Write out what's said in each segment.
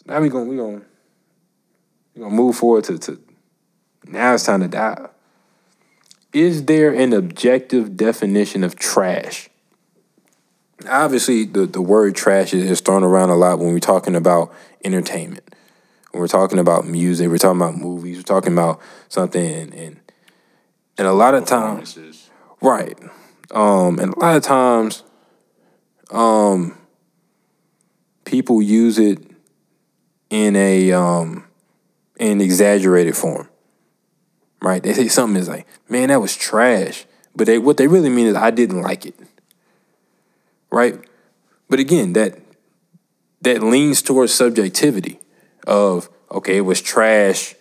So now we gonna we gonna we gonna move forward to, to now it's time to die. Is there an objective definition of trash? Obviously, the, the word trash is, is thrown around a lot when we're talking about entertainment. When we're talking about music, we're talking about movies, we're talking about something and and, and a lot of times Right. Um, and a lot of times, um, people use it in a um, in exaggerated form. Right? They say something is like, "Man, that was trash," but they what they really mean is, "I didn't like it." Right? But again, that that leans towards subjectivity of okay, it was trash.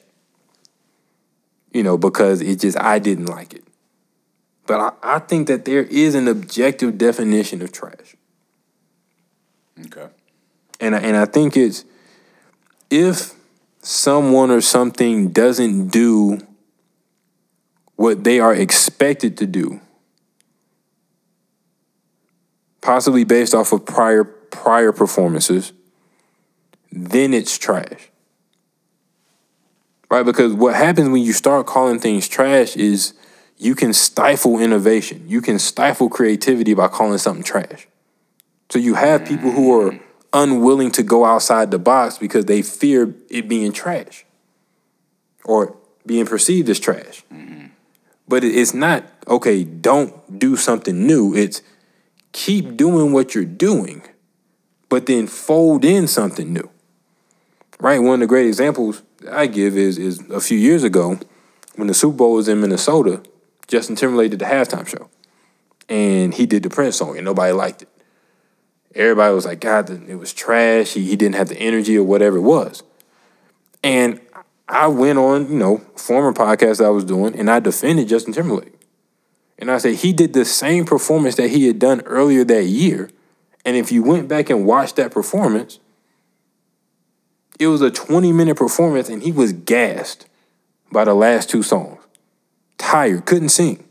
You know, because it just I didn't like it. But I, I think that there is an objective definition of trash. Okay. And I, and I think it's if someone or something doesn't do what they are expected to do, possibly based off of prior prior performances, then it's trash. Right? Because what happens when you start calling things trash is you can stifle innovation. You can stifle creativity by calling something trash. So you have people who are mm. Unwilling to go outside the box because they fear it being trash or being perceived as trash. But it's not, okay, don't do something new. It's keep doing what you're doing, but then fold in something new. Right? One of the great examples I give is is a few years ago when the Super Bowl was in Minnesota, Justin Timberlake did the halftime show. And he did the Prince song and nobody liked it. Everybody was like, God, it was trash. He, he didn't have the energy or whatever it was. And I went on, you know, former podcast I was doing, and I defended Justin Timberlake. And I said he did the same performance that he had done earlier that year. And if you went back and watched that performance, it was a 20 minute performance and he was gassed by the last two songs. Tired, couldn't sing.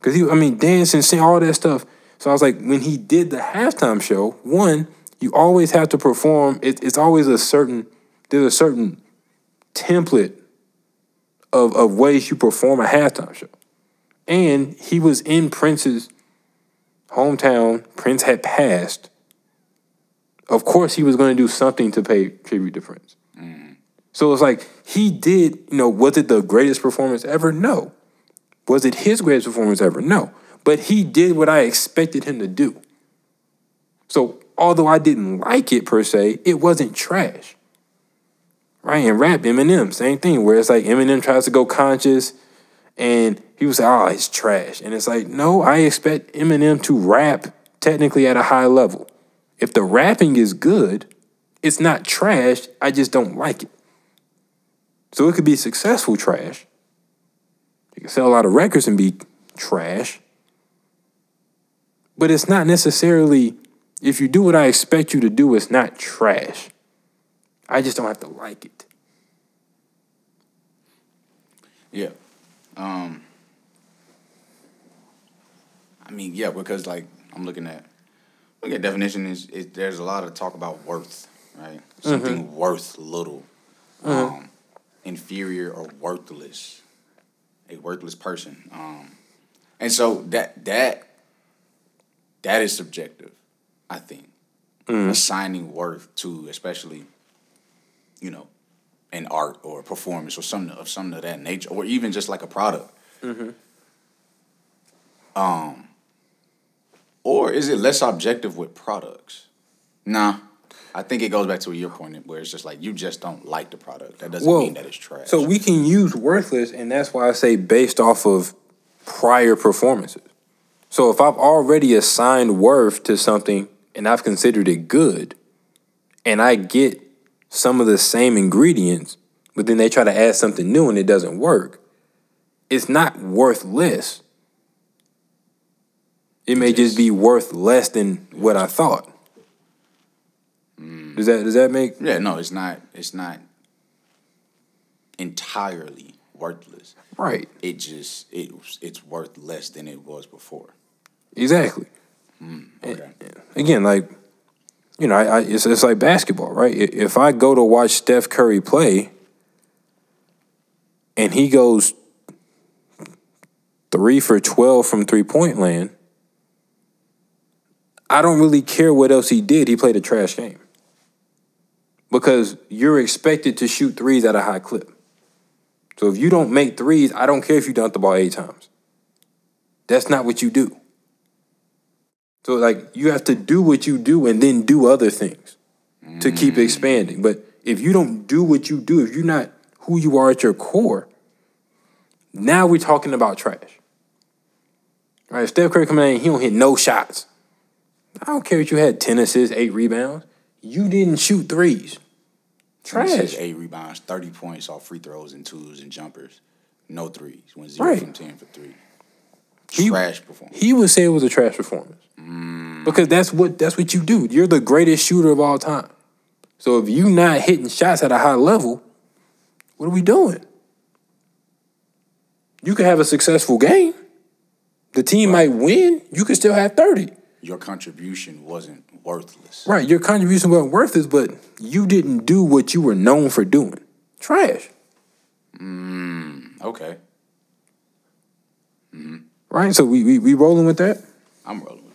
Cause he, I mean, dancing, sing, all that stuff. So I was like, when he did the halftime show, one, you always have to perform. It, it's always a certain, there's a certain template of, of ways you perform a halftime show. And he was in Prince's hometown. Prince had passed. Of course, he was going to do something to pay tribute to Prince. Mm. So it's like he did, you know, was it the greatest performance ever? No. Was it his greatest performance ever? No. But he did what I expected him to do. So although I didn't like it per se, it wasn't trash. Right? And rap, Eminem, same thing, where it's like Eminem tries to go conscious and he was like, oh, it's trash. And it's like, no, I expect Eminem to rap technically at a high level. If the rapping is good, it's not trash. I just don't like it. So it could be successful trash. You can sell a lot of records and be trash. But it's not necessarily, if you do what I expect you to do, it's not trash. I just don't have to like it. Yeah. Um I mean, yeah, because like I'm looking at look at definition is, is there's a lot of talk about worth, right? Something worth little. Um inferior or worthless. A worthless person. Um and so that that that is subjective, I think. Assigning worth to especially, you know, an art or a performance or something of something of that nature, or even just like a product. Um, or is it less objective with products? Nah, I think it goes back to your point where it's just like you just don't like the product. That doesn't Well, mean that it's trash. So we can use worthless, and that's why I say based off of prior performances. So if I've already assigned worth to something and I've considered it good, and I get some of the same ingredients, but then they try to add something new and it doesn't work, it's not worthless. It may just be worth less than what I thought. Hmm. Does that does that make yeah, no, it's not. It's not entirely worthless. right? It just it it's worth less than it was before. Exactly. Mm, okay. again, like you know, I, I, it's, it's like basketball, right? If I go to watch Steph Curry play and he goes three for 12 from three point land, I don't really care what else he did. He played a trash game. Because you're expected to shoot threes at a high clip. So if you don't make threes, I don't care if you dunk the ball eight times. That's not what you do. So like you have to do what you do and then do other things to keep mm. expanding. But if you don't do what you do, if you're not who you are at your core, now we're talking about trash. Right? If Steph Curry coming in, he don't hit no shots. I don't care if you had 10 assists, eight rebounds. You didn't shoot threes. Trash. Eight rebounds, thirty points off free throws and twos and jumpers. No threes. Went zero Right. from ten for three. He- Trash performance. He would say it was a trash performance. Mm. Because that's what that's what you do. You're the greatest shooter of all time. So if you're not hitting shots at a high level, what are we doing? You could have a successful game. The team might win. You could still have 30. Your contribution wasn't worthless. Right. Your contribution wasn't worthless, but you didn't do what you were known for doing. Trash. Mm, okay. Mm-hmm. Right? So we we, we rolling with that? I'm rolling with